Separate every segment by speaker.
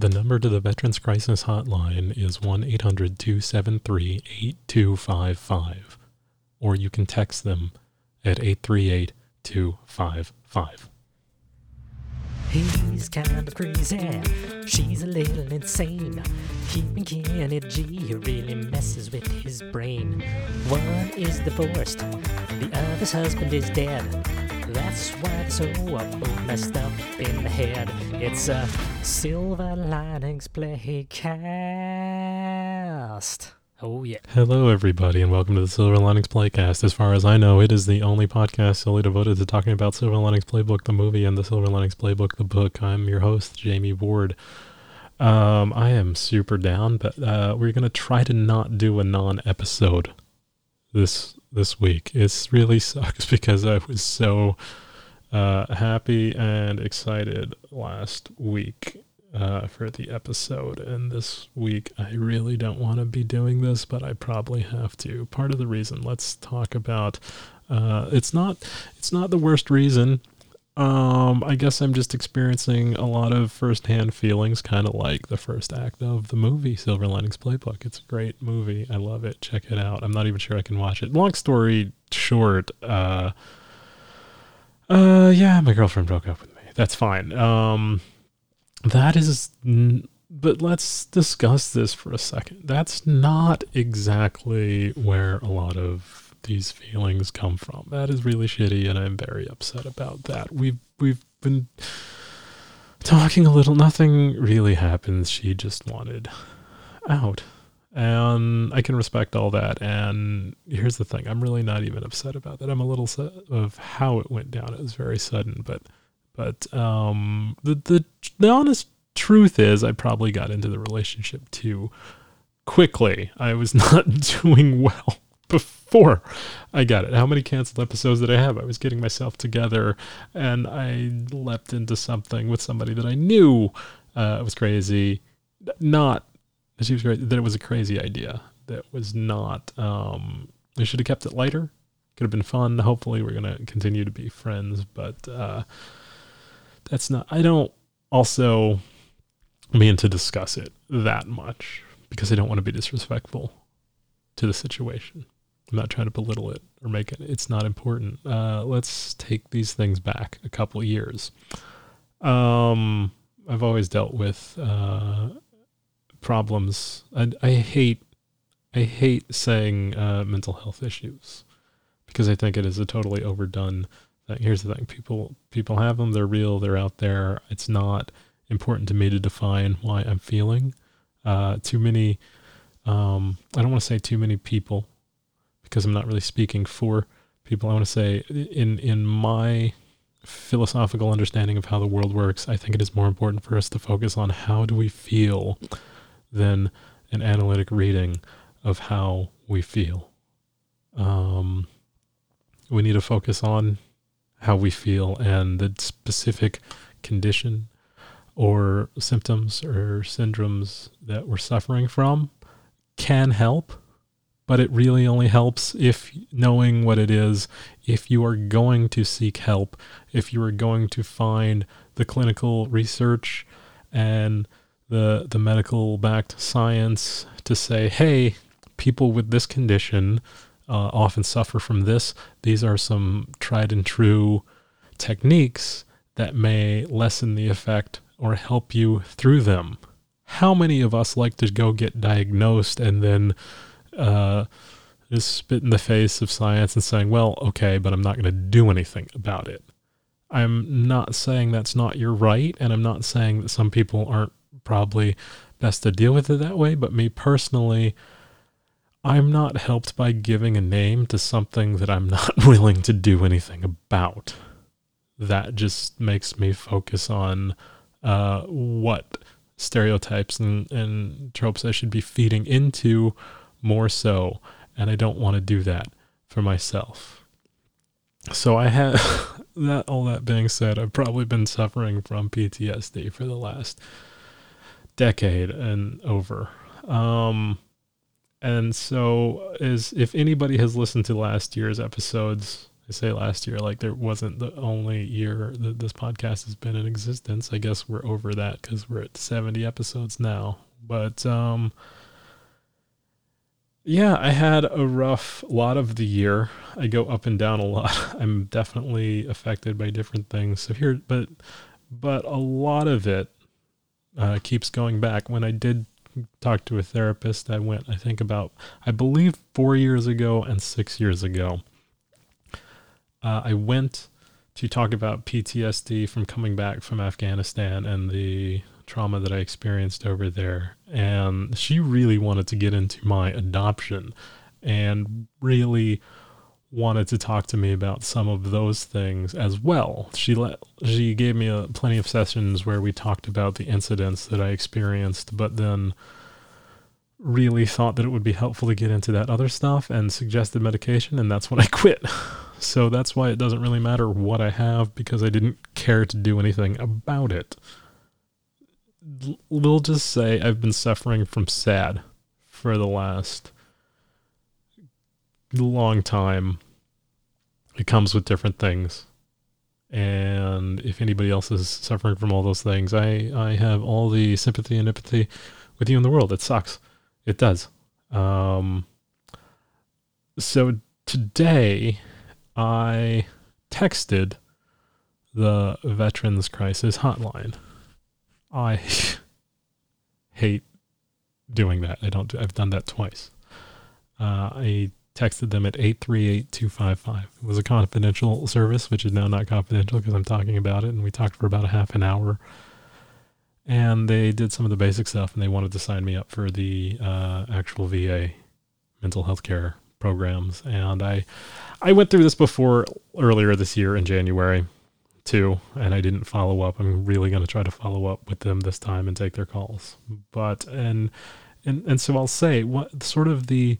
Speaker 1: The number to the Veterans Crisis Hotline is 1 800 273 8255, or you can text them at 838 255.
Speaker 2: He's kind of crazy. She's a little insane. Keeping Kenny G really messes with his brain. One is divorced, the other's husband is dead. That's why they're so both messed up in the head. It's a Silver Linings Playcast. Oh, yeah.
Speaker 1: Hello, everybody, and welcome to the Silver Linings Playcast. As far as I know, it is the only podcast solely devoted to talking about Silver Linings Playbook, the movie, and the Silver Linings Playbook, the book. I'm your host, Jamie Ward. Um, I am super down, but uh, we're gonna try to not do a non-episode this this week. It's really sucks because I was so uh, happy and excited last week uh, for the episode. And this week, I really don't want to be doing this, but I probably have to. Part of the reason, let's talk about. Uh, it's not. It's not the worst reason. Um, I guess I'm just experiencing a lot of firsthand feelings, kind of like the first act of the movie Silver Linings Playbook. It's a great movie. I love it. Check it out. I'm not even sure I can watch it. Long story short, uh, uh, yeah, my girlfriend broke up with me. That's fine. Um, that is, n- but let's discuss this for a second. That's not exactly where a lot of these feelings come from. That is really shitty, and I'm very upset about that. We've we've been talking a little. Nothing really happens. She just wanted out, and I can respect all that. And here's the thing: I'm really not even upset about that. I'm a little of how it went down. It was very sudden, but but um, the the the honest truth is, I probably got into the relationship too quickly. I was not doing well before I got it. How many canceled episodes did I have? I was getting myself together and I leapt into something with somebody that I knew uh, was crazy. Not she was great. That it was a crazy idea. That was not. Um, I should have kept it lighter. Could have been fun. Hopefully, we're gonna continue to be friends. But uh, that's not. I don't also mean to discuss it that much because I don't want to be disrespectful to the situation. I'm not trying to belittle it or make it. It's not important. Uh, let's take these things back a couple years. Um, I've always dealt with uh, problems. I, I hate, I hate saying uh, mental health issues because I think it is a totally overdone thing. Here's the thing: people people have them. They're real. They're out there. It's not important to me to define why I'm feeling. Uh, too many. Um, I don't want to say too many people because I'm not really speaking for people. I want to say in in my philosophical understanding of how the world works, I think it is more important for us to focus on how do we feel than an analytic reading of how we feel. Um, we need to focus on how we feel and the specific condition or symptoms or syndromes that we're suffering from can help but it really only helps if knowing what it is, if you are going to seek help, if you are going to find the clinical research and the the medical backed science to say, hey, people with this condition uh, often suffer from this. These are some tried and true techniques that may lessen the effect or help you through them. How many of us like to go get diagnosed and then uh, just spit in the face of science and saying, well, okay, but I'm not going to do anything about it. I'm not saying that's not your right, and I'm not saying that some people aren't probably best to deal with it that way, but me personally, I'm not helped by giving a name to something that I'm not willing to do anything about. That just makes me focus on uh, what stereotypes and, and tropes I should be feeding into more so, and I don't want to do that for myself. So I had that all that being said, I've probably been suffering from PTSD for the last decade and over. Um and so is if anybody has listened to last year's episodes I say last year, like there wasn't the only year that this podcast has been in existence. I guess we're over that because we're at 70 episodes now. But um, yeah, I had a rough lot of the year. I go up and down a lot. I'm definitely affected by different things. So here, but but a lot of it uh, keeps going back. When I did talk to a therapist, I went, I think about, I believe four years ago and six years ago uh, I went to talk about PTSD from coming back from Afghanistan and the trauma that I experienced over there. And she really wanted to get into my adoption and really wanted to talk to me about some of those things as well. She let she gave me a, plenty of sessions where we talked about the incidents that I experienced, but then really thought that it would be helpful to get into that other stuff and suggested medication and that's when I quit. So that's why it doesn't really matter what I have because I didn't care to do anything about it. We'll just say I've been suffering from SAD for the last long time. It comes with different things. And if anybody else is suffering from all those things, I, I have all the sympathy and empathy with you in the world. It sucks. It does. Um, so today, I texted the Veterans Crisis Hotline. I hate doing that. I don't. I've done that twice. Uh, I texted them at eight three eight two five five. It was a confidential service, which is now not confidential because I'm talking about it, and we talked for about a half an hour. And they did some of the basic stuff, and they wanted to sign me up for the uh, actual VA mental health care programs. And I, I went through this before earlier this year in January too, and I didn't follow up. I'm really going to try to follow up with them this time and take their calls. But and and and so I'll say what sort of the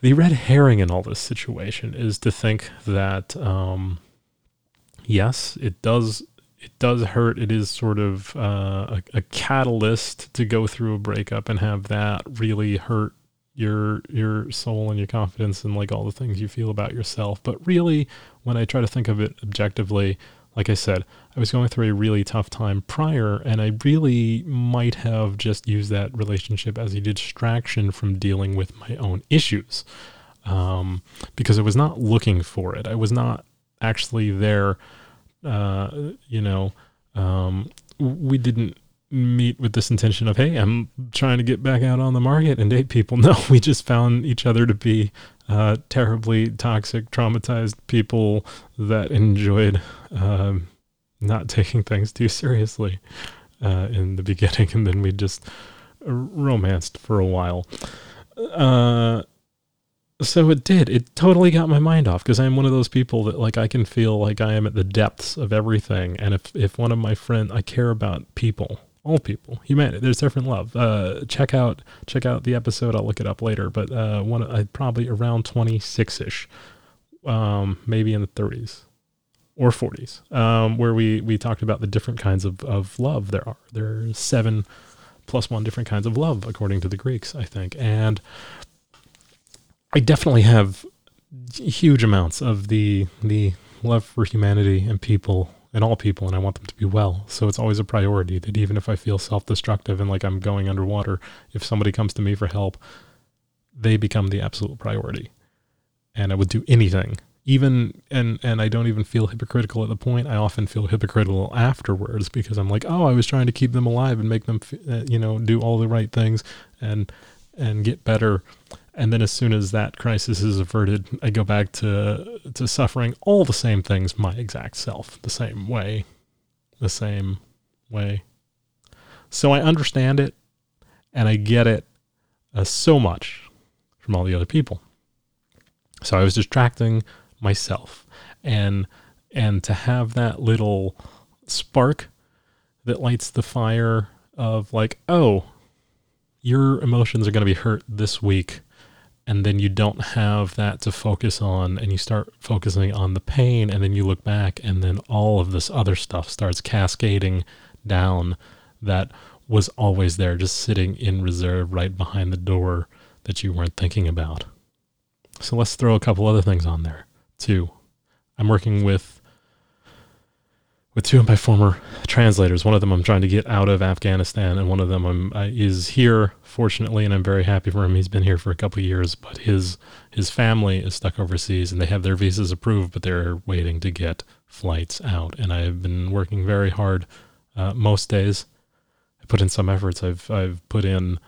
Speaker 1: the red herring in all this situation is to think that um, yes, it does it does hurt. It is sort of uh, a, a catalyst to go through a breakup and have that really hurt your your soul and your confidence and like all the things you feel about yourself. But really, when I try to think of it objectively, like I said, I was going through a really tough time prior, and I really might have just used that relationship as a distraction from dealing with my own issues. Um, because I was not looking for it. I was not actually there. Uh, you know, um, we didn't meet with this intention of, hey, I'm trying to get back out on the market and date people. No, we just found each other to be uh, terribly toxic, traumatized people that enjoyed um, not taking things too seriously uh, in the beginning, and then we just romanced for a while. Uh, so it did. It totally got my mind off because I'm one of those people that like I can feel like I am at the depths of everything, and if if one of my friend I care about people all people, humanity. There's different love. Uh, check out check out the episode. I'll look it up later, but uh, one uh, probably around 26 ish, um, maybe in the 30s or 40s, um, where we we talked about the different kinds of of love there are. There are seven plus one different kinds of love according to the Greeks, I think, and I definitely have huge amounts of the the love for humanity and people and all people, and I want them to be well. So it's always a priority that even if I feel self destructive and like I'm going underwater, if somebody comes to me for help, they become the absolute priority. And I would do anything. Even and and I don't even feel hypocritical at the point. I often feel hypocritical afterwards because I'm like, oh, I was trying to keep them alive and make them, uh, you know, do all the right things and and get better and then as soon as that crisis is averted, I go back to to suffering all the same things, my exact self, the same way, the same way. So I understand it, and I get it uh, so much from all the other people. So I was distracting myself, and and to have that little spark that lights the fire of like, oh, your emotions are going to be hurt this week and then you don't have that to focus on and you start focusing on the pain and then you look back and then all of this other stuff starts cascading down that was always there just sitting in reserve right behind the door that you weren't thinking about. So let's throw a couple other things on there too. I'm working with with two of my former translators. One of them I'm trying to get out of Afghanistan, and one of them I'm, I, is here, fortunately, and I'm very happy for him. He's been here for a couple of years, but his his family is stuck overseas, and they have their visas approved, but they're waiting to get flights out. And I've been working very hard uh, most days. I put in some efforts. I've I've put in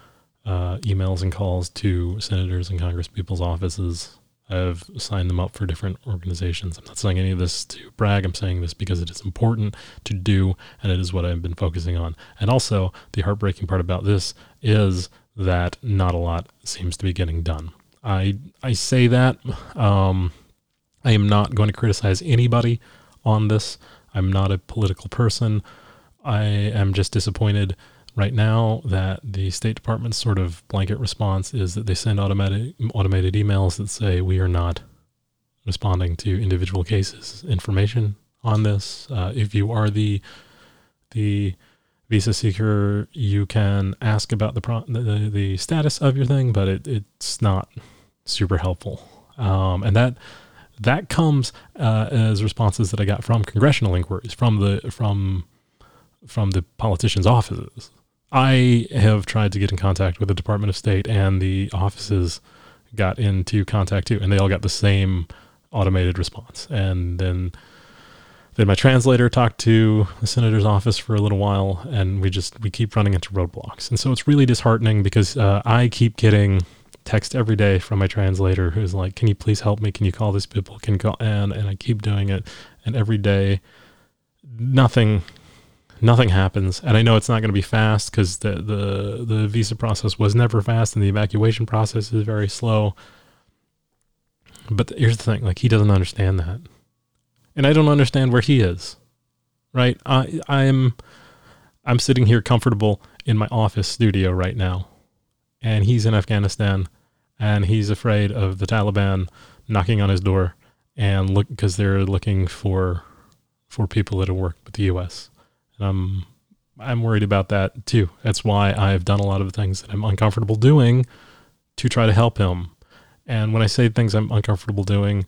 Speaker 1: uh, emails and calls to senators and congresspeople's offices I've signed them up for different organizations. I'm not saying any of this to brag. I'm saying this because it is important to do, and it is what I've been focusing on. And also, the heartbreaking part about this is that not a lot seems to be getting done. I I say that um, I am not going to criticize anybody on this. I'm not a political person. I am just disappointed right now that the State Department's sort of blanket response is that they send automatic automated emails that say we are not responding to individual cases information on this. Uh, if you are the the visa seeker, you can ask about the, pro- the the status of your thing, but it, it's not super helpful. Um, and that that comes uh, as responses that I got from congressional inquiries from the from from the politicians' offices. I have tried to get in contact with the Department of State, and the offices got into contact too, and they all got the same automated response. And then then my translator talked to the senator's office for a little while, and we just we keep running into roadblocks. And so it's really disheartening because uh, I keep getting text every day from my translator who's like, "Can you please help me? Can you call these people? Can you call?" And and I keep doing it, and every day nothing nothing happens. And I know it's not going to be fast because the, the, the visa process was never fast and the evacuation process is very slow. But here's the thing like, he doesn't understand that. And I don't understand where he is. Right? I, I'm, I'm sitting here comfortable in my office studio right now. And he's in Afghanistan and he's afraid of the Taliban knocking on his door and look because they're looking for for people that have worked with the US and I'm I'm worried about that too. That's why I've done a lot of things that I'm uncomfortable doing to try to help him. And when I say things I'm uncomfortable doing,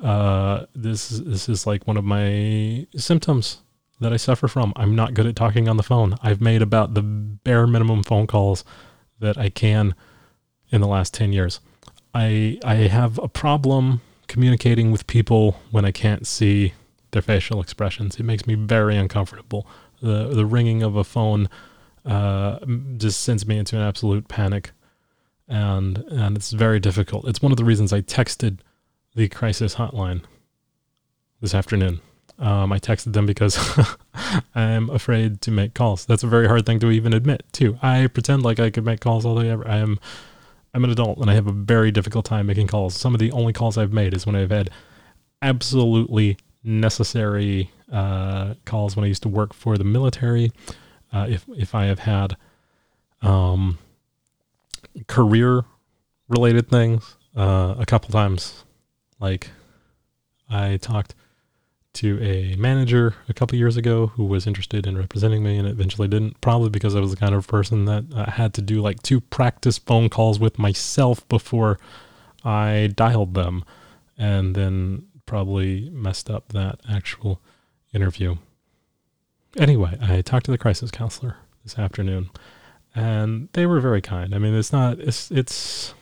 Speaker 1: uh, this is, this is like one of my symptoms that I suffer from. I'm not good at talking on the phone. I've made about the bare minimum phone calls that I can in the last 10 years. I I have a problem communicating with people when I can't see their facial expressions. It makes me very uncomfortable the the ringing of a phone uh, just sends me into an absolute panic, and and it's very difficult. It's one of the reasons I texted the crisis hotline this afternoon. Um, I texted them because I'm afraid to make calls. That's a very hard thing to even admit too. I pretend like I could make calls all day ever. I am I'm an adult and I have a very difficult time making calls. Some of the only calls I've made is when I've had absolutely necessary uh, calls when I used to work for the military. Uh, if if I have had um, career related things uh, a couple times, like I talked to a manager a couple years ago who was interested in representing me and eventually didn't probably because I was the kind of person that uh, had to do like two practice phone calls with myself before I dialed them and then probably messed up that actual interview. Anyway, I talked to the crisis counselor this afternoon, and they were very kind. I mean, it's not it's it's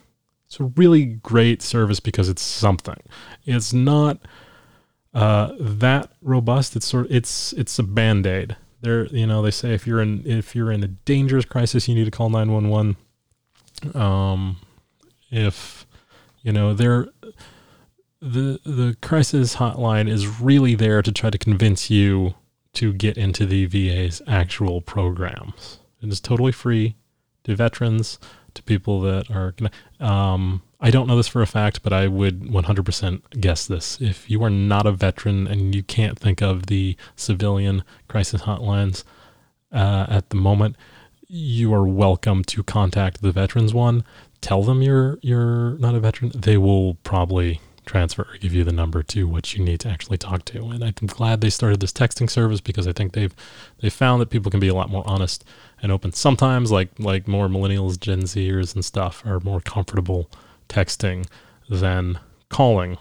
Speaker 1: it's a really great service because it's something. It's not uh, that robust. It's sort of, it's it's a band aid. There, you know, they say if you're in if you're in a dangerous crisis, you need to call nine one one. Um, if you know they're the the crisis hotline is really there to try to convince you to get into the VA's actual programs. It is totally free to veterans, to people that are. Um, I don't know this for a fact, but I would 100% guess this. If you are not a veteran and you can't think of the civilian crisis hotlines uh, at the moment, you are welcome to contact the veterans one. Tell them you're you're not a veteran. They will probably transfer or give you the number to what you need to actually talk to. And I'm glad they started this texting service because I think they've they found that people can be a lot more honest and open. Sometimes like like more millennials, Gen Zers and stuff are more comfortable texting than calling.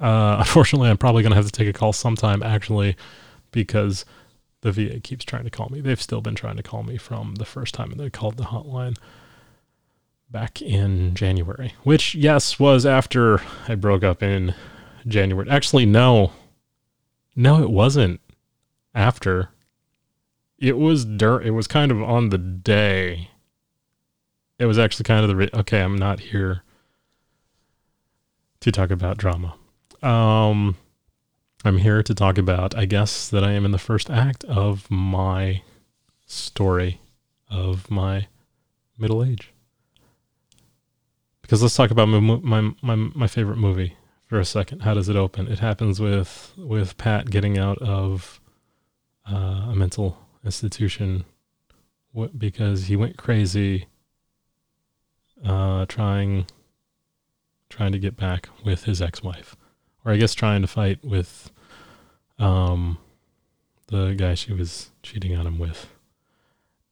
Speaker 1: Uh, unfortunately, I'm probably going to have to take a call sometime actually because the VA keeps trying to call me. They've still been trying to call me from the first time they called the hotline back in January, which, yes, was after I broke up in January. Actually, no. No, it wasn't after. It was dur- it was kind of on the day. It was actually kind of the re- okay, I'm not here to talk about drama. Um I'm here to talk about I guess that I am in the first act of my story of my middle age. Because let's talk about my my my, my favorite movie for a second. How does it open? It happens with with Pat getting out of uh, a mental institution because he went crazy uh, trying trying to get back with his ex-wife or i guess trying to fight with um, the guy she was cheating on him with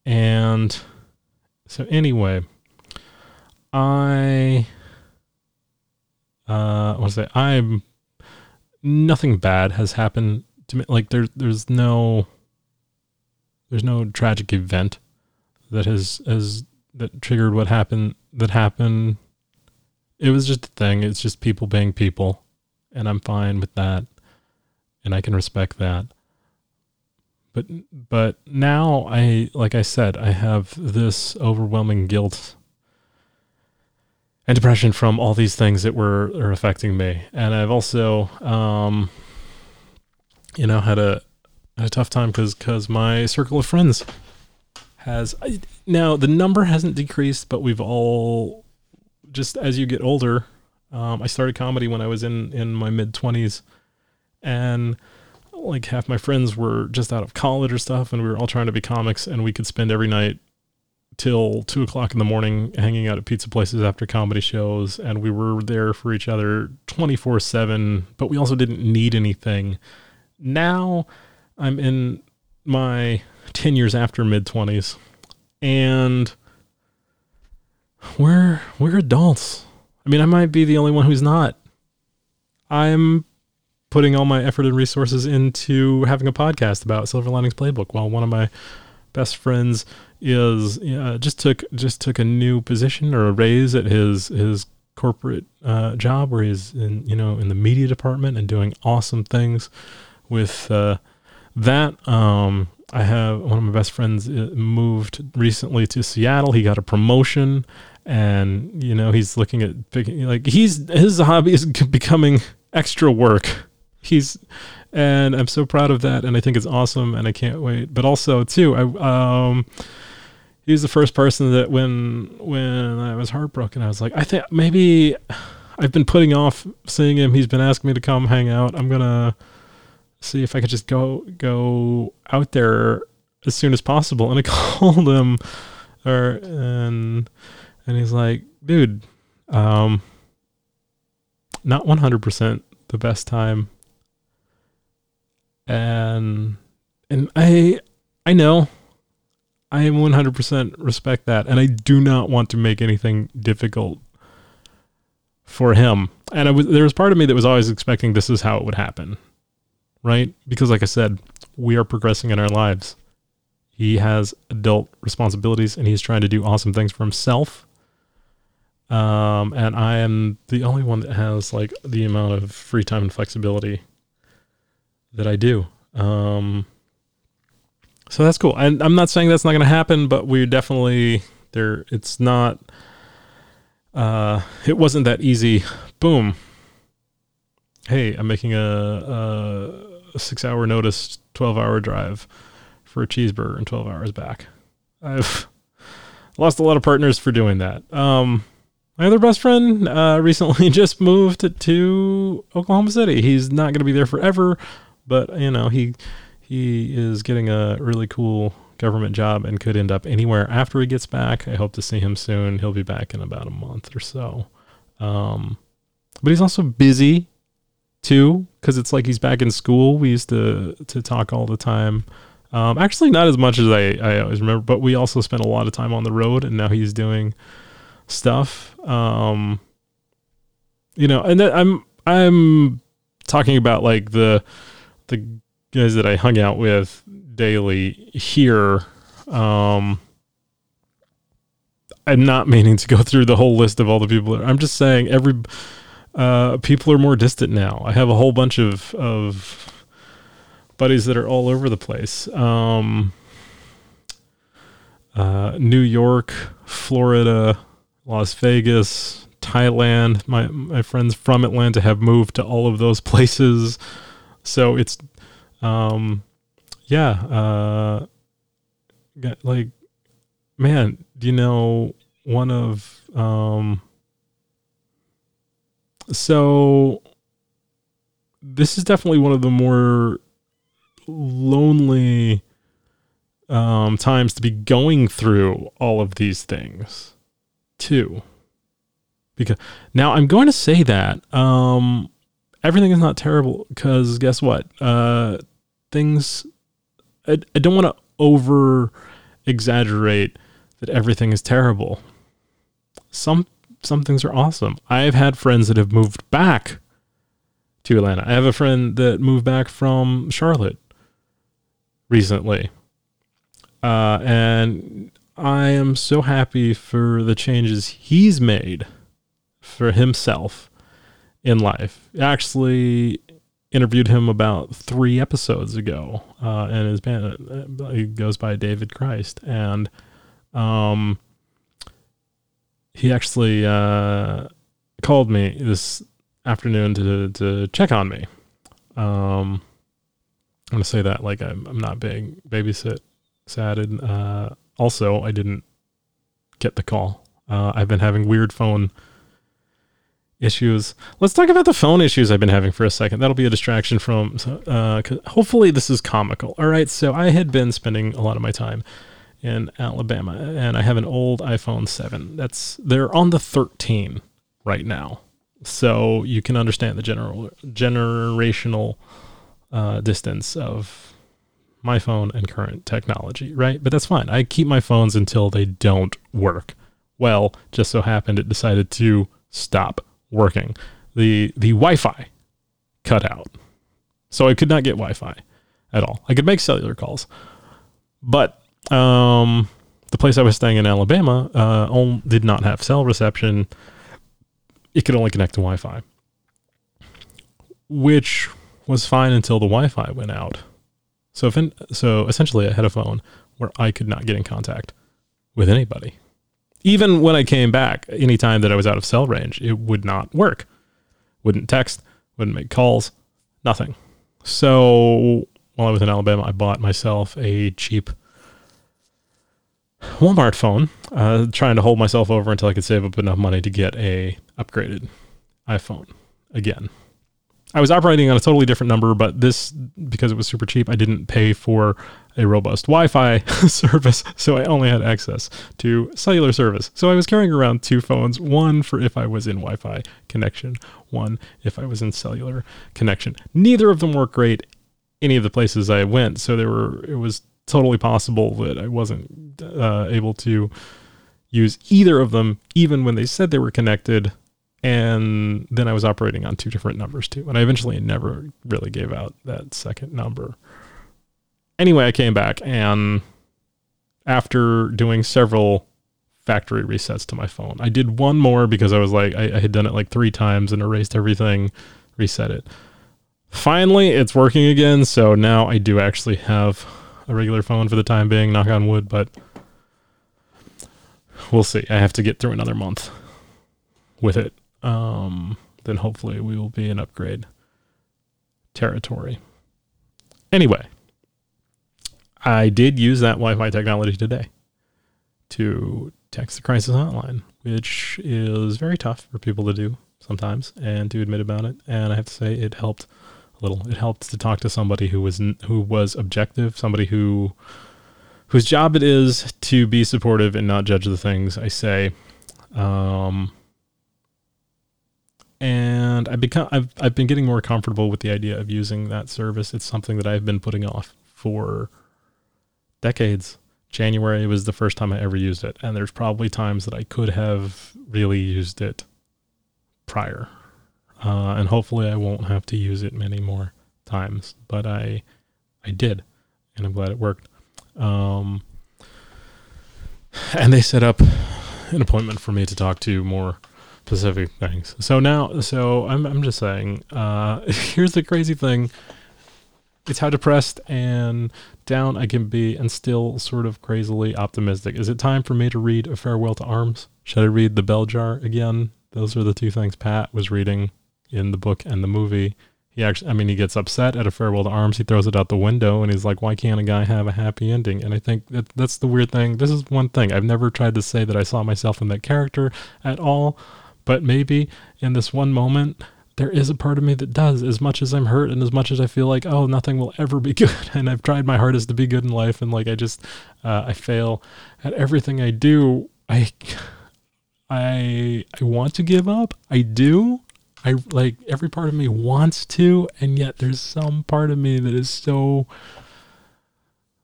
Speaker 1: and so anyway i uh what was it? I'm nothing bad has happened to me. Like there's there's no there's no tragic event that has has that triggered what happened that happened. It was just a thing. It's just people being people and i'm fine with that and i can respect that. But but now i like i said i have this overwhelming guilt and depression from all these things that were are affecting me. And i've also um you know had a a tough time because because my circle of friends has now the number hasn't decreased but we've all just as you get older um, i started comedy when i was in in my mid 20s and like half my friends were just out of college or stuff and we were all trying to be comics and we could spend every night till two o'clock in the morning hanging out at pizza places after comedy shows and we were there for each other 24 7 but we also didn't need anything. Now i'm in my 10 years after mid 20s and we're we're adults. I mean i might be the only one who's not. I'm putting all my effort and resources into having a podcast about silver linings playbook while one of my best friends is uh, just took just took a new position or a raise at his his corporate uh, job where he's in you know in the media department and doing awesome things with uh, that um, I have one of my best friends uh, moved recently to Seattle. He got a promotion, and you know he's looking at picking like he's his hobby is becoming extra work. He's and I'm so proud of that, and I think it's awesome, and I can't wait. But also too, I um, he was the first person that when when I was heartbroken, I was like, I think maybe I've been putting off seeing him. He's been asking me to come hang out. I'm gonna see if I could just go go out there as soon as possible. And I called him, or and and he's like, dude, um, not 100% the best time. And and I I know I am 100% respect that and I do not want to make anything difficult for him. And I was there was part of me that was always expecting this is how it would happen right? Because, like I said, we are progressing in our lives. He has adult responsibilities and he's trying to do awesome things for himself. Um, and I am the only one that has like the amount of free time and flexibility that I do. Um, so that's cool. And I'm not saying that's not going to happen, but we definitely there. It's not. Uh, it wasn't that easy. Boom. Hey, I'm making a, a a six hour notice, 12 hour drive for a cheeseburger and 12 hours back. I've lost a lot of partners for doing that. Um, my other best friend uh, recently just moved to Oklahoma City. He's not going to be there forever, but you know he he is getting a really cool government job and could end up anywhere after he gets back. I hope to see him soon. He'll be back in about a month or so. Um, but he's also busy too because it's like he's back in school. We used to to talk all the time. Um, actually, not as much as I, I always remember, but we also spent a lot of time on the road, and now he's doing stuff. Um, you know, and I'm I'm talking about like the the guys that I hung out with daily here. Um, I'm not meaning to go through the whole list of all the people. I'm just saying every uh, people are more distant now. I have a whole bunch of of buddies that are all over the place. Um, uh, New York, Florida, Las Vegas, Thailand. My my friends from Atlanta have moved to all of those places, so it's, um, yeah, uh, like, man, do you know one of um. So this is definitely one of the more lonely um, times to be going through all of these things too. Because now I'm going to say that um, everything is not terrible because guess what? Uh, things I, I don't want to over exaggerate that everything is terrible. Some some things are awesome. I've had friends that have moved back to Atlanta. I have a friend that moved back from Charlotte recently. Uh, and I am so happy for the changes he's made for himself in life. Actually, interviewed him about three episodes ago, uh, and his band uh, he goes by David Christ, and um, he actually uh, called me this afternoon to to check on me. Um, I'm gonna say that like I'm I'm not being babysit saddened. Uh, also, I didn't get the call. Uh, I've been having weird phone issues. Let's talk about the phone issues I've been having for a second. That'll be a distraction from. Uh, hopefully, this is comical. All right. So I had been spending a lot of my time in Alabama, and I have an old iPhone seven. That's they're on the 13 right now, so you can understand the general generational uh, distance of my phone and current technology, right? But that's fine. I keep my phones until they don't work. Well, just so happened it decided to stop working. The the Wi-Fi cut out. So I could not get Wi-Fi at all. I could make cellular calls. But um, the place I was staying in Alabama uh, did not have cell reception. It could only connect to Wi-Fi, which was fine until the Wi-Fi went out. So if in, so essentially I had a phone where I could not get in contact with anybody. Even when I came back, anytime that I was out of cell range, it would not work. Wouldn't text, wouldn't make calls, nothing. So while I was in Alabama, I bought myself a cheap Walmart phone, uh, trying to hold myself over until I could save up enough money to get a upgraded iPhone again. I was operating on a totally different number, but this, because it was super cheap, I didn't pay for a robust Wi Fi service, so I only had access to cellular service. So I was carrying around two phones one for if I was in Wi Fi connection, one if I was in cellular connection. Neither of them worked great any of the places I went, so there were, it was totally possible that I wasn't uh, able to use either of them, even when they said they were connected and then I was operating on two different numbers too. And I eventually never really gave out that second number. Anyway, I came back and after doing several factory resets to my phone, I did one more because I was like, I, I had done it like three times and erased everything, reset it. Finally, it's working again. So now I do actually have a regular phone for the time being, knock on wood, but we'll see. I have to get through another month with it um, then hopefully we will be in upgrade territory. Anyway, I did use that Wi Fi technology today to text the crisis hotline, which is very tough for people to do sometimes and to admit about it. And I have to say, it helped a little. It helped to talk to somebody who was who was objective, somebody who whose job it is to be supportive and not judge the things I say. Um, and I've become I've I've been getting more comfortable with the idea of using that service. It's something that I've been putting off for decades. January was the first time I ever used it, and there's probably times that I could have really used it prior. uh, and hopefully I won't have to use it many more times. But I, I did, and I'm glad it worked. Um, and they set up an appointment for me to talk to more specific things. So now, so I'm I'm just saying. Uh, here's the crazy thing. It's how depressed and down I can be, and still sort of crazily optimistic. Is it time for me to read A Farewell to Arms? Should I read The Bell Jar again? Those are the two things Pat was reading in the book and the movie. He actually, I mean, he gets upset at A Farewell to Arms. He throws it out the window, and he's like, "Why can't a guy have a happy ending?" And I think that that's the weird thing. This is one thing I've never tried to say that I saw myself in that character at all, but maybe in this one moment there is a part of me that does. As much as i'm hurt and as much as i feel like oh nothing will ever be good and i've tried my hardest to be good in life and like i just uh, i fail at everything i do i i i want to give up. I do. I like every part of me wants to and yet there's some part of me that is so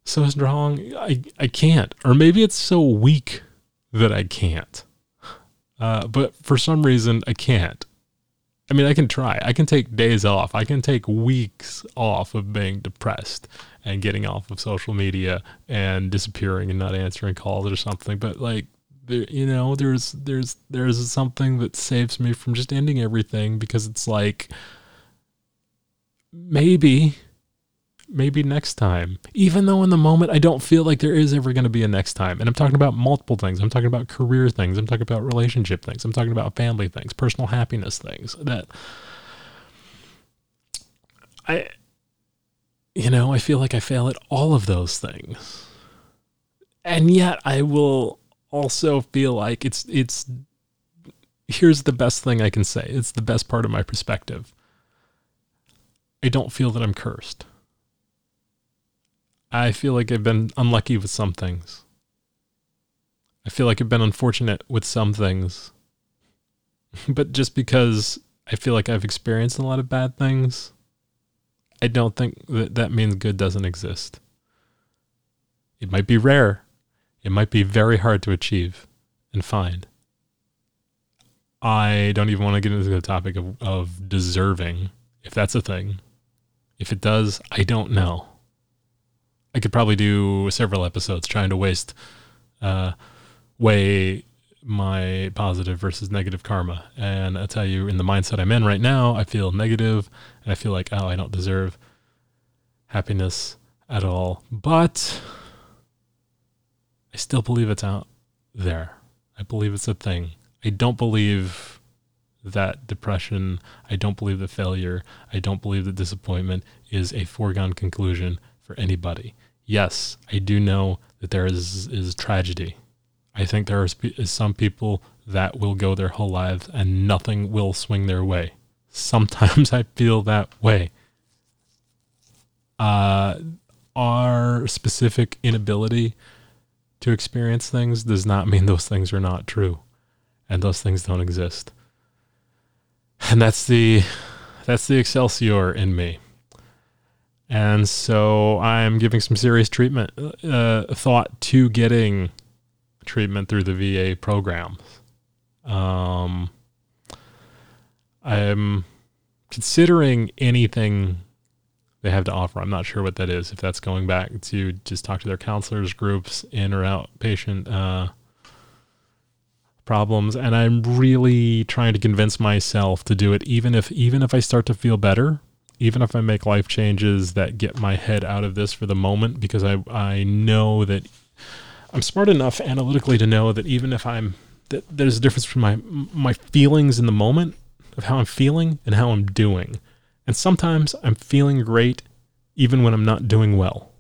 Speaker 1: so strong i i can't. Or maybe it's so weak that i can't uh, but for some reason i can't I mean, I can try. I can take days off. I can take weeks off of being depressed and getting off of social media and disappearing and not answering calls or something. But like, there, you know, there's there's there's something that saves me from just ending everything because it's like maybe maybe next time. Even though in the moment I don't feel like there is ever going to be a next time. And I'm talking about multiple things. I'm talking about career things. I'm talking about relationship things. I'm talking about family things, personal happiness things that I you know, I feel like I fail at all of those things. And yet I will also feel like it's it's here's the best thing I can say. It's the best part of my perspective. I don't feel that I'm cursed. I feel like I've been unlucky with some things. I feel like I've been unfortunate with some things. but just because I feel like I've experienced a lot of bad things, I don't think that that means good doesn't exist. It might be rare. It might be very hard to achieve and find. I don't even want to get into the topic of, of deserving, if that's a thing. If it does, I don't know. I could probably do several episodes trying to waste, uh, weigh my positive versus negative karma. And I tell you, in the mindset I'm in right now, I feel negative and I feel like, oh, I don't deserve happiness at all. But I still believe it's out there. I believe it's a thing. I don't believe that depression, I don't believe that failure, I don't believe that disappointment is a foregone conclusion for anybody yes, I do know that there is is tragedy. I think there is some people that will go their whole lives and nothing will swing their way. Sometimes I feel that way. Uh, our specific inability to experience things does not mean those things are not true, and those things don't exist. And that's the that's the excelsior in me. And so I'm giving some serious treatment uh, thought to getting treatment through the VA programs. Um, I'm considering anything they have to offer. I'm not sure what that is. If that's going back to just talk to their counselors, groups, in or outpatient uh, problems, and I'm really trying to convince myself to do it, even if even if I start to feel better even if I make life changes that get my head out of this for the moment, because I I know that I'm smart enough analytically to know that even if I'm that there's a difference between my my feelings in the moment of how I'm feeling and how I'm doing. And sometimes I'm feeling great even when I'm not doing well.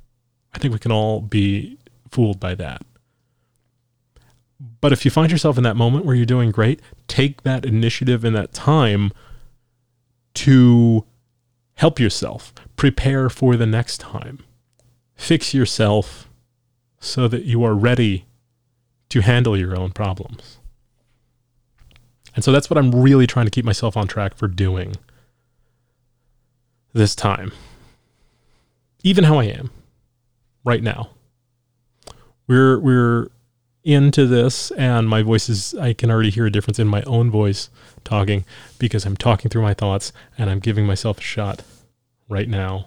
Speaker 1: I think we can all be fooled by that. But if you find yourself in that moment where you're doing great, take that initiative in that time to Help yourself. Prepare for the next time. Fix yourself so that you are ready to handle your own problems. And so that's what I'm really trying to keep myself on track for doing this time. Even how I am right now. We're we're into this and my voice is I can already hear a difference in my own voice talking because I'm talking through my thoughts and I'm giving myself a shot right now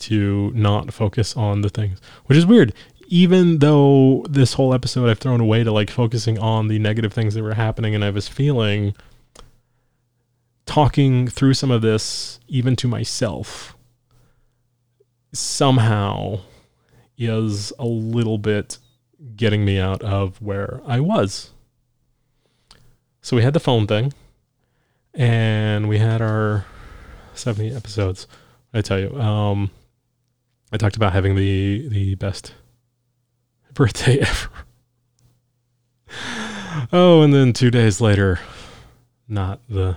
Speaker 1: to not focus on the things, which is weird. Even though this whole episode I've thrown away to like focusing on the negative things that were happening and I was feeling talking through some of this even to myself somehow is a little bit getting me out of where I was. So we had the phone thing and we had our 70 episodes. I tell you, um, I talked about having the the best birthday ever. oh, and then two days later, not the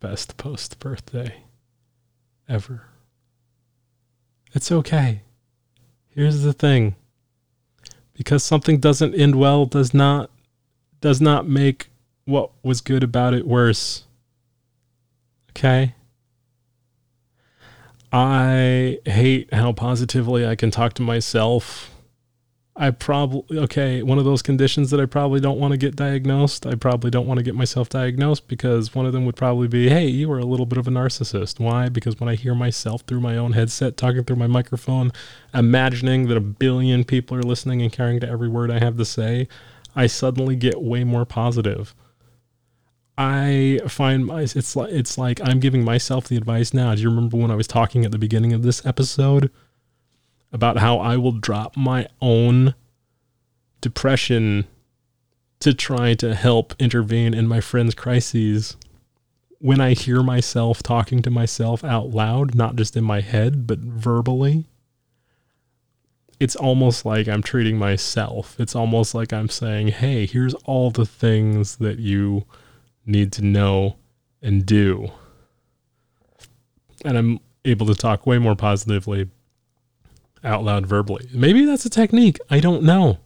Speaker 1: best post birthday ever. It's okay. Here's the thing. Because something doesn't end well does not does not make what was good about it worse. Okay? I hate how positively I can talk to myself. I probably, okay, one of those conditions that I probably don't want to get diagnosed. I probably don't want to get myself diagnosed because one of them would probably be, hey, you are a little bit of a narcissist. Why? Because when I hear myself through my own headset, talking through my microphone, imagining that a billion people are listening and caring to every word I have to say, I suddenly get way more positive. I find my it's like it's like I'm giving myself the advice now. Do you remember when I was talking at the beginning of this episode about how I will drop my own depression to try to help intervene in my friend's crises when I hear myself talking to myself out loud, not just in my head, but verbally? It's almost like I'm treating myself. It's almost like I'm saying, "Hey, here's all the things that you need to know and do. And I'm able to talk way more positively out loud verbally. Maybe that's a technique. I don't know.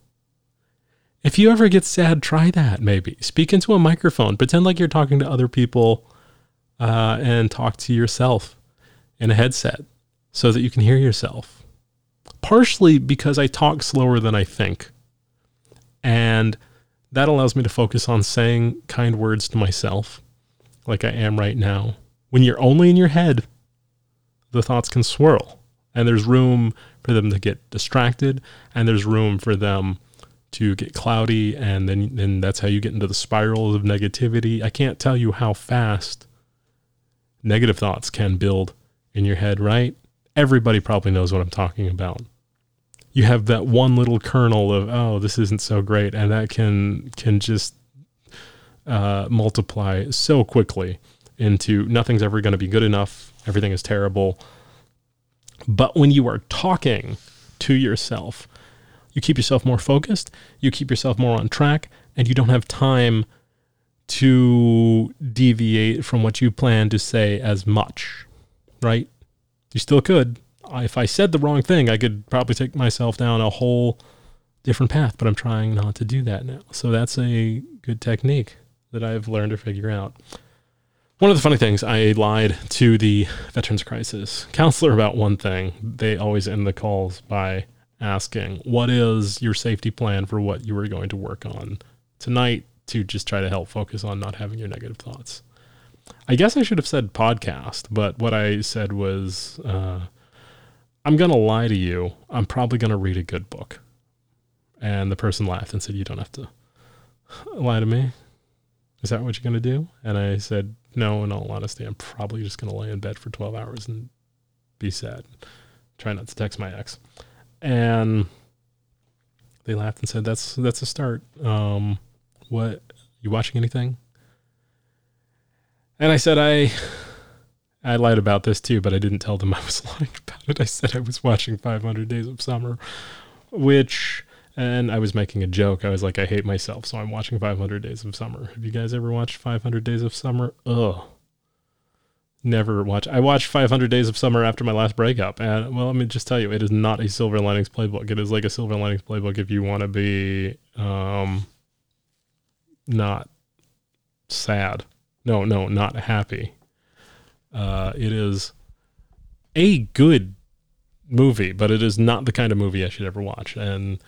Speaker 1: If you ever get sad, try that maybe. Speak into a microphone. Pretend like you're talking to other people uh, and talk to yourself in a headset so that you can hear yourself. Partially because I talk slower than I think. And that allows me to focus on saying kind words to myself, like I am right now. When you're only in your head, the thoughts can swirl, and there's room for them to get distracted, and there's room for them to get cloudy, and then, then that's how you get into the spirals of negativity. I can't tell you how fast negative thoughts can build in your head, right? Everybody probably knows what I'm talking about you have that one little kernel of oh this isn't so great and that can can just uh, multiply so quickly into nothing's ever going to be good enough everything is terrible but when you are talking to yourself you keep yourself more focused you keep yourself more on track and you don't have time to deviate from what you plan to say as much right you still could if I said the wrong thing, I could probably take myself down a whole different path, but I'm trying not to do that now. So that's a good technique that I've learned to figure out. One of the funny things, I lied to the Veterans Crisis counselor about one thing. They always end the calls by asking, What is your safety plan for what you are going to work on tonight to just try to help focus on not having your negative thoughts? I guess I should have said podcast, but what I said was, uh, I'm going to lie to you. I'm probably going to read a good book. And the person laughed and said, You don't have to lie to me. Is that what you're going to do? And I said, No, in all honesty, I'm probably just going to lay in bed for 12 hours and be sad. Try not to text my ex. And they laughed and said, That's that's a start. Um, what you watching anything? And I said, I I lied about this too, but I didn't tell them I was lying about it. I said I was watching 500 Days of Summer, which, and I was making a joke. I was like, I hate myself, so I'm watching 500 Days of Summer. Have you guys ever watched 500 Days of Summer? Ugh. Never watch. I watched 500 Days of Summer after my last breakup, and well, let me just tell you, it is not a Silver Linings playbook. It is like a Silver Linings playbook if you want to be um, not sad. No, no, not happy uh, it is a good movie, but it is not the kind of movie I should ever watch. And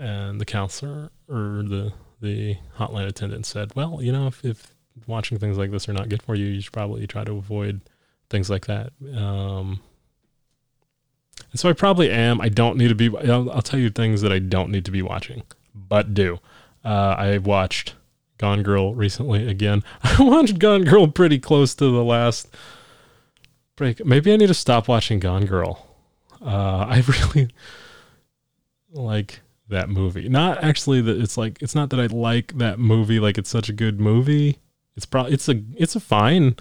Speaker 1: and the counselor or the the hotline attendant said, "Well, you know, if, if watching things like this are not good for you, you should probably try to avoid things like that." Um, and so I probably am. I don't need to be. I'll, I'll, tell you things that I don't need to be watching, but do. Uh, I watched Gone Girl recently again. I watched Gone Girl pretty close to the last break. Maybe I need to stop watching Gone Girl. Uh, I really like that movie. Not actually that it's like it's not that I like that movie like it's such a good movie. It's probably it's a it's a fine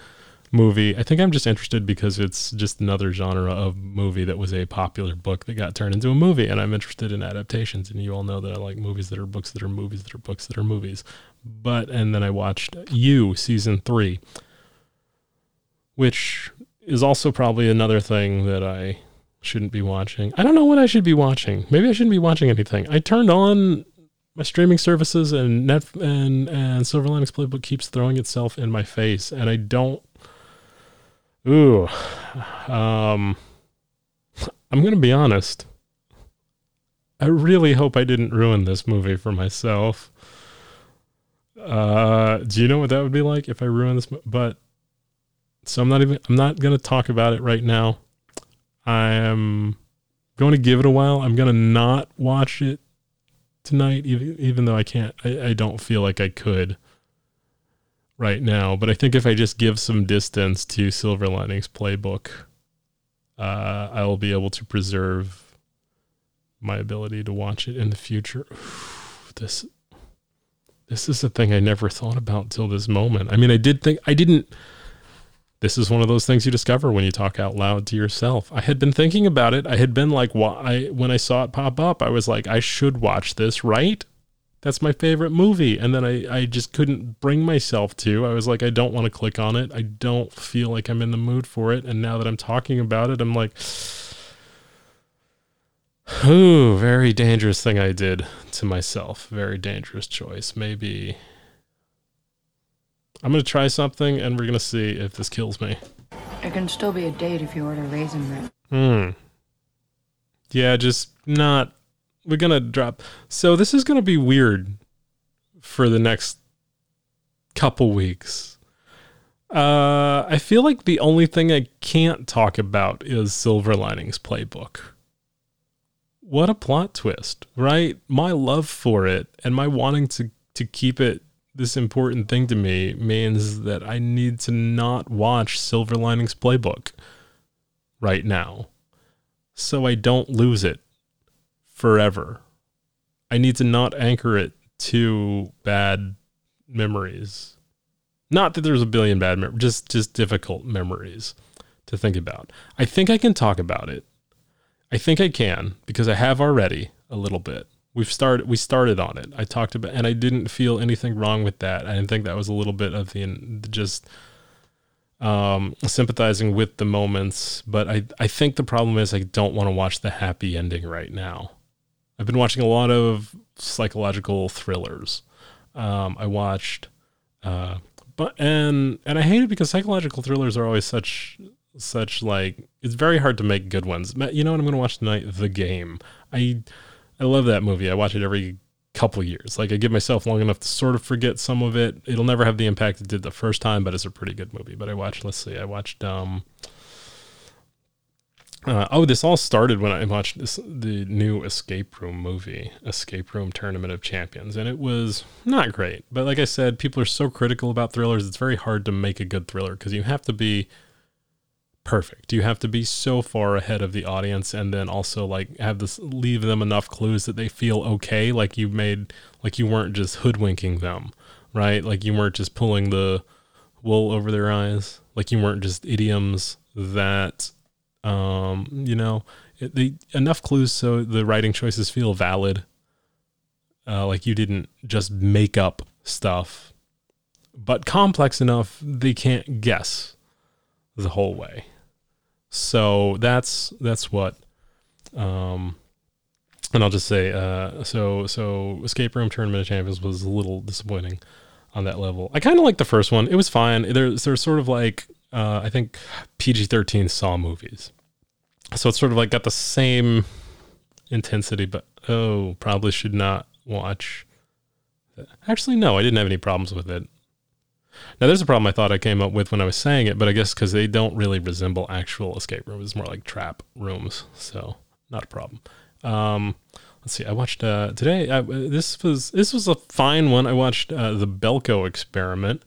Speaker 1: movie. I think I'm just interested because it's just another genre of movie that was a popular book that got turned into a movie and I'm interested in adaptations and you all know that I like movies that are books that are movies that are books that are movies. But and then I watched You season 3 which is also probably another thing that I shouldn't be watching. I don't know what I should be watching. Maybe I shouldn't be watching anything. I turned on my streaming services and net and and Silver Linings Playbook keeps throwing itself in my face, and I don't. Ooh, um, I'm gonna be honest. I really hope I didn't ruin this movie for myself. Uh, do you know what that would be like if I ruin this? But so I'm not even. I'm not gonna talk about it right now. I am going to give it a while. I'm going to not watch it tonight, even, even though I can't, I, I don't feel like I could right now. But I think if I just give some distance to Silver Linings Playbook, uh, I will be able to preserve my ability to watch it in the future. this this is a thing I never thought about till this moment. I mean, I did think I didn't this is one of those things you discover when you talk out loud to yourself. I had been thinking about it. I had been like, why? When I saw it pop up, I was like, I should watch this, right? That's my favorite movie. And then I, I just couldn't bring myself to. I was like, I don't want to click on it. I don't feel like I'm in the mood for it. And now that I'm talking about it, I'm like, ooh, very dangerous thing I did to myself. Very dangerous choice. Maybe I'm gonna try something, and we're gonna see if this kills me.
Speaker 3: It can still be a date if you order raisin bread.
Speaker 1: Hmm. Yeah, just not. We're gonna drop. So this is gonna be weird for the next couple weeks. Uh, I feel like the only thing I can't talk about is Silver Linings Playbook. What a plot twist, right? My love for it and my wanting to to keep it this important thing to me means that I need to not watch Silver Linings Playbook right now so I don't lose it forever. I need to not anchor it to bad memories. Not that there's a billion bad memories, just just difficult memories to think about. I think I can talk about it. I think I can because I have already a little bit we've started we started on it. I talked about and i didn't feel anything wrong with that. I didn't think that was a little bit of the just um, sympathizing with the moments but i i think the problem is i don't want to watch the happy ending right now. I've been watching a lot of psychological thrillers. Um, i watched uh, but and and i hate it because psychological thrillers are always such such like it's very hard to make good ones. You know what i'm going to watch tonight? The game. I I love that movie. I watch it every couple years. Like I give myself long enough to sort of forget some of it. It'll never have the impact it did the first time, but it's a pretty good movie. But I watched. Let's see. I watched. um uh, oh, this all started when I watched this the new Escape Room movie, Escape Room Tournament of Champions, and it was not great. But like I said, people are so critical about thrillers; it's very hard to make a good thriller because you have to be perfect. You have to be so far ahead of the audience and then also like have this leave them enough clues that they feel okay, like you made like you weren't just hoodwinking them, right? Like you weren't just pulling the wool over their eyes, like you weren't just idioms that um, you know, it, the enough clues so the writing choices feel valid. Uh, like you didn't just make up stuff, but complex enough they can't guess the whole way. So that's that's what um and I'll just say uh so so Escape Room Tournament of Champions was a little disappointing on that level. I kind of like the first one. It was fine. There's there's sort of like uh I think PG-13 Saw movies. So it's sort of like got the same intensity but oh, probably should not watch. Actually, no, I didn't have any problems with it. Now, there's a problem I thought I came up with when I was saying it, but I guess because they don't really resemble actual escape rooms, it's more like trap rooms, so not a problem. Um, let's see. I watched uh, today. I, this was this was a fine one. I watched uh, the Belko Experiment,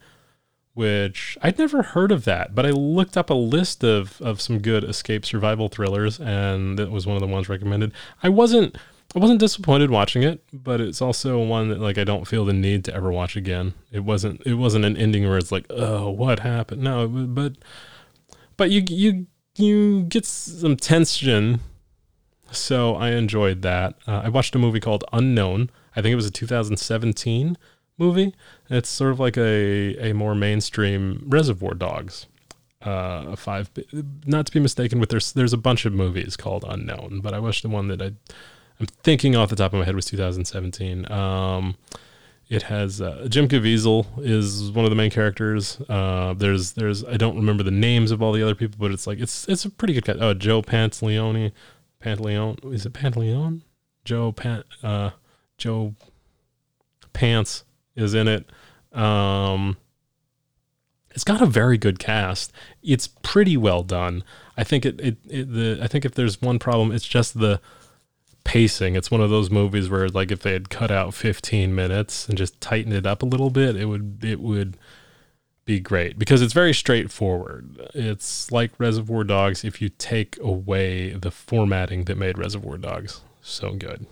Speaker 1: which I'd never heard of that, but I looked up a list of of some good escape survival thrillers, and that was one of the ones recommended. I wasn't I wasn't disappointed watching it, but it's also one that like I don't feel the need to ever watch again. It wasn't it wasn't an ending where it's like, oh, what happened? No, but but you you you get some tension, so I enjoyed that. Uh, I watched a movie called Unknown. I think it was a 2017 movie. It's sort of like a a more mainstream Reservoir Dogs. Uh, five, not to be mistaken with there's there's a bunch of movies called Unknown, but I watched the one that I I'm thinking off the top of my head was 2017. Um, it has uh, Jim Caviezel is one of the main characters. Uh, there's there's I don't remember the names of all the other people, but it's like it's it's a pretty good. Cast. Oh, Joe Pantaleone, Pantaleone is it Pantaleone? Joe Pant uh, Joe Pants is in it. Um, it's got a very good cast. It's pretty well done. I think it, it, it the I think if there's one problem, it's just the pacing. It's one of those movies where like if they had cut out 15 minutes and just tightened it up a little bit, it would it would be great because it's very straightforward. It's like Reservoir Dogs if you take away the formatting that made Reservoir Dogs so good.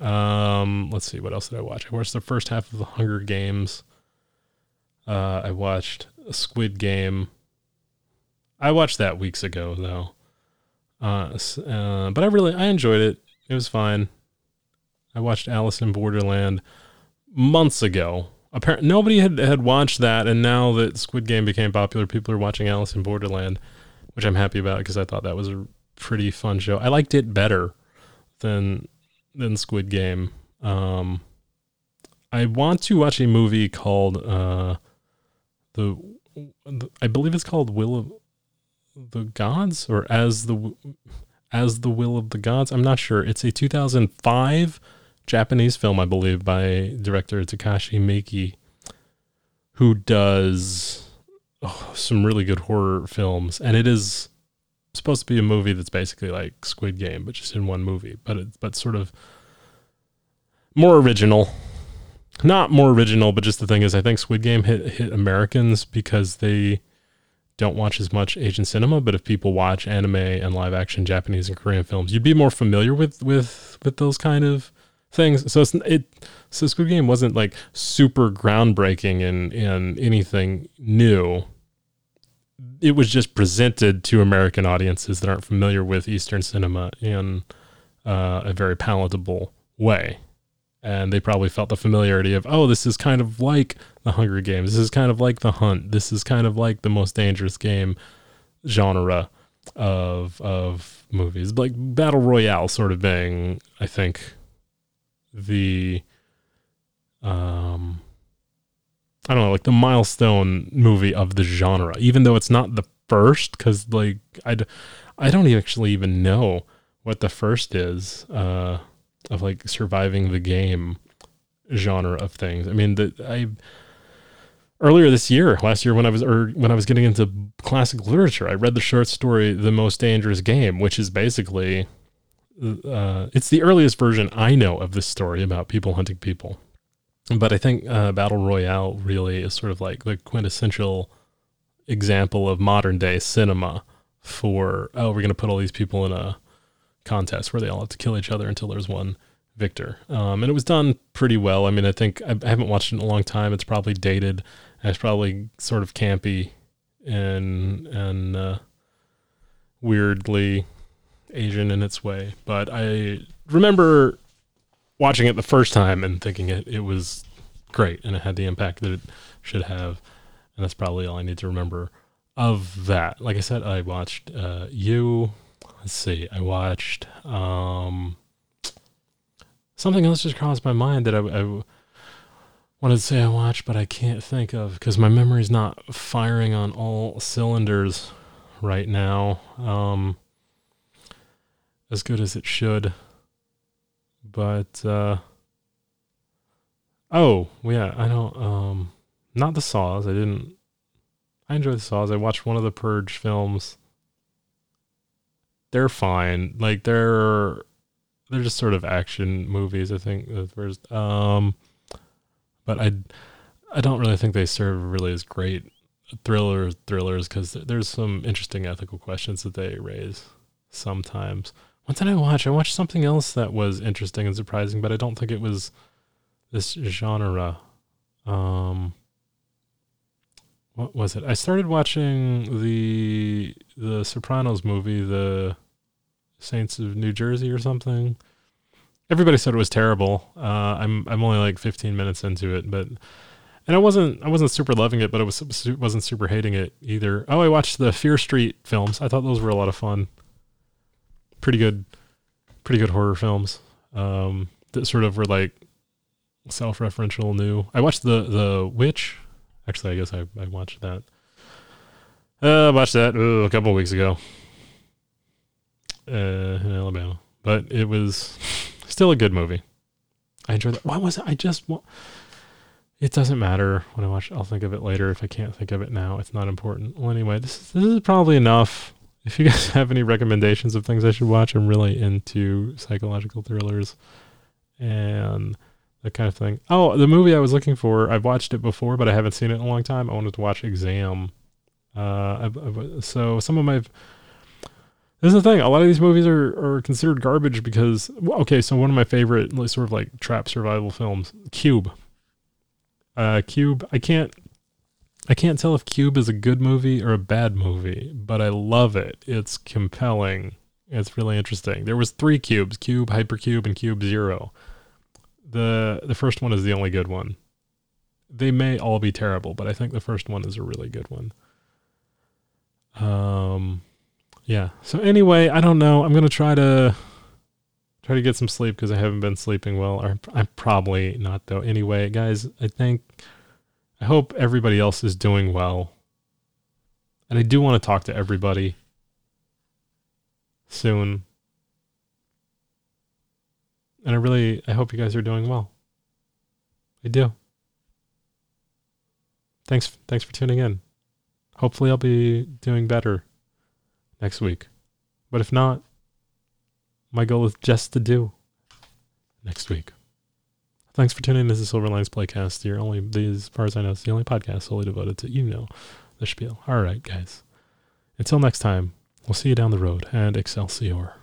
Speaker 1: Um, let's see what else did I watch? I watched the first half of the Hunger Games. Uh, I watched Squid Game. I watched that weeks ago though. Uh, uh, but I really I enjoyed it. It was fine. I watched Alice in Borderland months ago. Apparently, nobody had, had watched that, and now that Squid Game became popular, people are watching Alice in Borderland, which I'm happy about because I thought that was a pretty fun show. I liked it better than than Squid Game. Um, I want to watch a movie called uh, the, the I believe it's called Will of the Gods or as the as the Will of the Gods. I'm not sure. It's a 2005 Japanese film, I believe, by director Takashi Miike, who does oh, some really good horror films. And it is supposed to be a movie that's basically like Squid Game, but just in one movie. But it's but sort of more original. Not more original, but just the thing is, I think Squid Game hit hit Americans because they don't watch as much Asian cinema, but if people watch anime and live action Japanese and Korean films, you'd be more familiar with with with those kind of things. So it's it so Squid Game wasn't like super groundbreaking in in anything new. It was just presented to American audiences that aren't familiar with Eastern cinema in uh, a very palatable way and they probably felt the familiarity of oh this is kind of like the hunger games. This is kind of like the hunt. This is kind of like the most dangerous game genre of of movies. Like battle royale sort of being i think the um i don't know like the milestone movie of the genre even though it's not the first because like i i don't actually even know what the first is uh of like surviving the game genre of things. I mean, that I earlier this year, last year when I was or when I was getting into classic literature, I read the short story "The Most Dangerous Game," which is basically uh, it's the earliest version I know of this story about people hunting people. But I think uh, Battle Royale really is sort of like the quintessential example of modern day cinema for oh, we're going to put all these people in a contest where they all have to kill each other until there's one victor. Um, and it was done pretty well. I mean, I think I, I haven't watched it in a long time. It's probably dated. it's probably sort of campy and and uh, weirdly Asian in its way. But I remember watching it the first time and thinking it it was great and it had the impact that it should have. And that's probably all I need to remember of that. Like I said, I watched uh, you let's see. I watched um, something else just crossed my mind that I, I wanted to say I watched, but I can't think of because my memory's not firing on all cylinders right now. Um, as good as it should. But uh oh yeah, I don't um not the Saws. I didn't. I enjoyed the Saws. I watched one of the Purge films. They're fine. Like they're they're just sort of action movies. I think first. Um, but I I don't really think they serve really as great thrillers thrillers because there's some interesting ethical questions that they raise sometimes. What did I watch? I watched something else that was interesting and surprising, but I don't think it was this genre. Um, what was it? I started watching the the Sopranos movie, the Saints of New Jersey or something. Everybody said it was terrible. Uh, I'm I'm only like 15 minutes into it, but and I wasn't I wasn't super loving it, but I was wasn't super hating it either. Oh, I watched the Fear Street films. I thought those were a lot of fun. Pretty good, pretty good horror films. Um, that sort of were like self-referential, new. I watched the the Witch. Actually, I guess I I watched that. Uh, I watched that uh, a couple weeks ago uh, in Alabama, but it was still a good movie. I enjoyed that. Why was it? I just want. It doesn't matter when I watch. It. I'll think of it later if I can't think of it now. It's not important. Well, anyway, this is, this is probably enough. If you guys have any recommendations of things I should watch, I'm really into psychological thrillers and that kind of thing. Oh, the movie I was looking for, I've watched it before, but I haven't seen it in a long time. I wanted to watch Exam. Uh, I've, I've, so some of my this is the thing. A lot of these movies are, are considered garbage because okay, so one of my favorite sort of like trap survival films, Cube. Uh, Cube. I can't I can't tell if Cube is a good movie or a bad movie, but I love it. It's compelling. It's really interesting. There was three cubes: Cube, Hypercube, and Cube Zero the the first one is the only good one. They may all be terrible, but I think the first one is a really good one. Um, yeah. So anyway, I don't know. I'm gonna try to try to get some sleep because I haven't been sleeping well. Or I'm probably not though. Anyway, guys, I think I hope everybody else is doing well, and I do want to talk to everybody soon and I really I hope you guys are doing well. I do. Thanks thanks for tuning in. Hopefully I'll be doing better next week. But if not, my goal is just to do next week. Thanks for tuning in This is Silver Linings Playcast. You're only, as far as I know, it's the only podcast solely devoted to you know the spiel. All right, guys. Until next time, we'll see you down the road and Excelsior.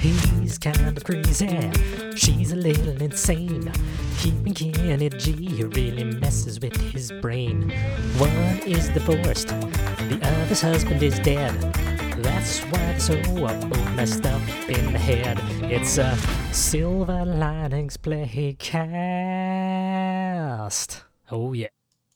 Speaker 2: He's kind of crazy. She's a little insane. Keeping Kenny G really messes with his brain. One is divorced, the other's husband is dead. That's why they're so messed up in the head. It's a Silver Linings Playcast. Oh, yeah.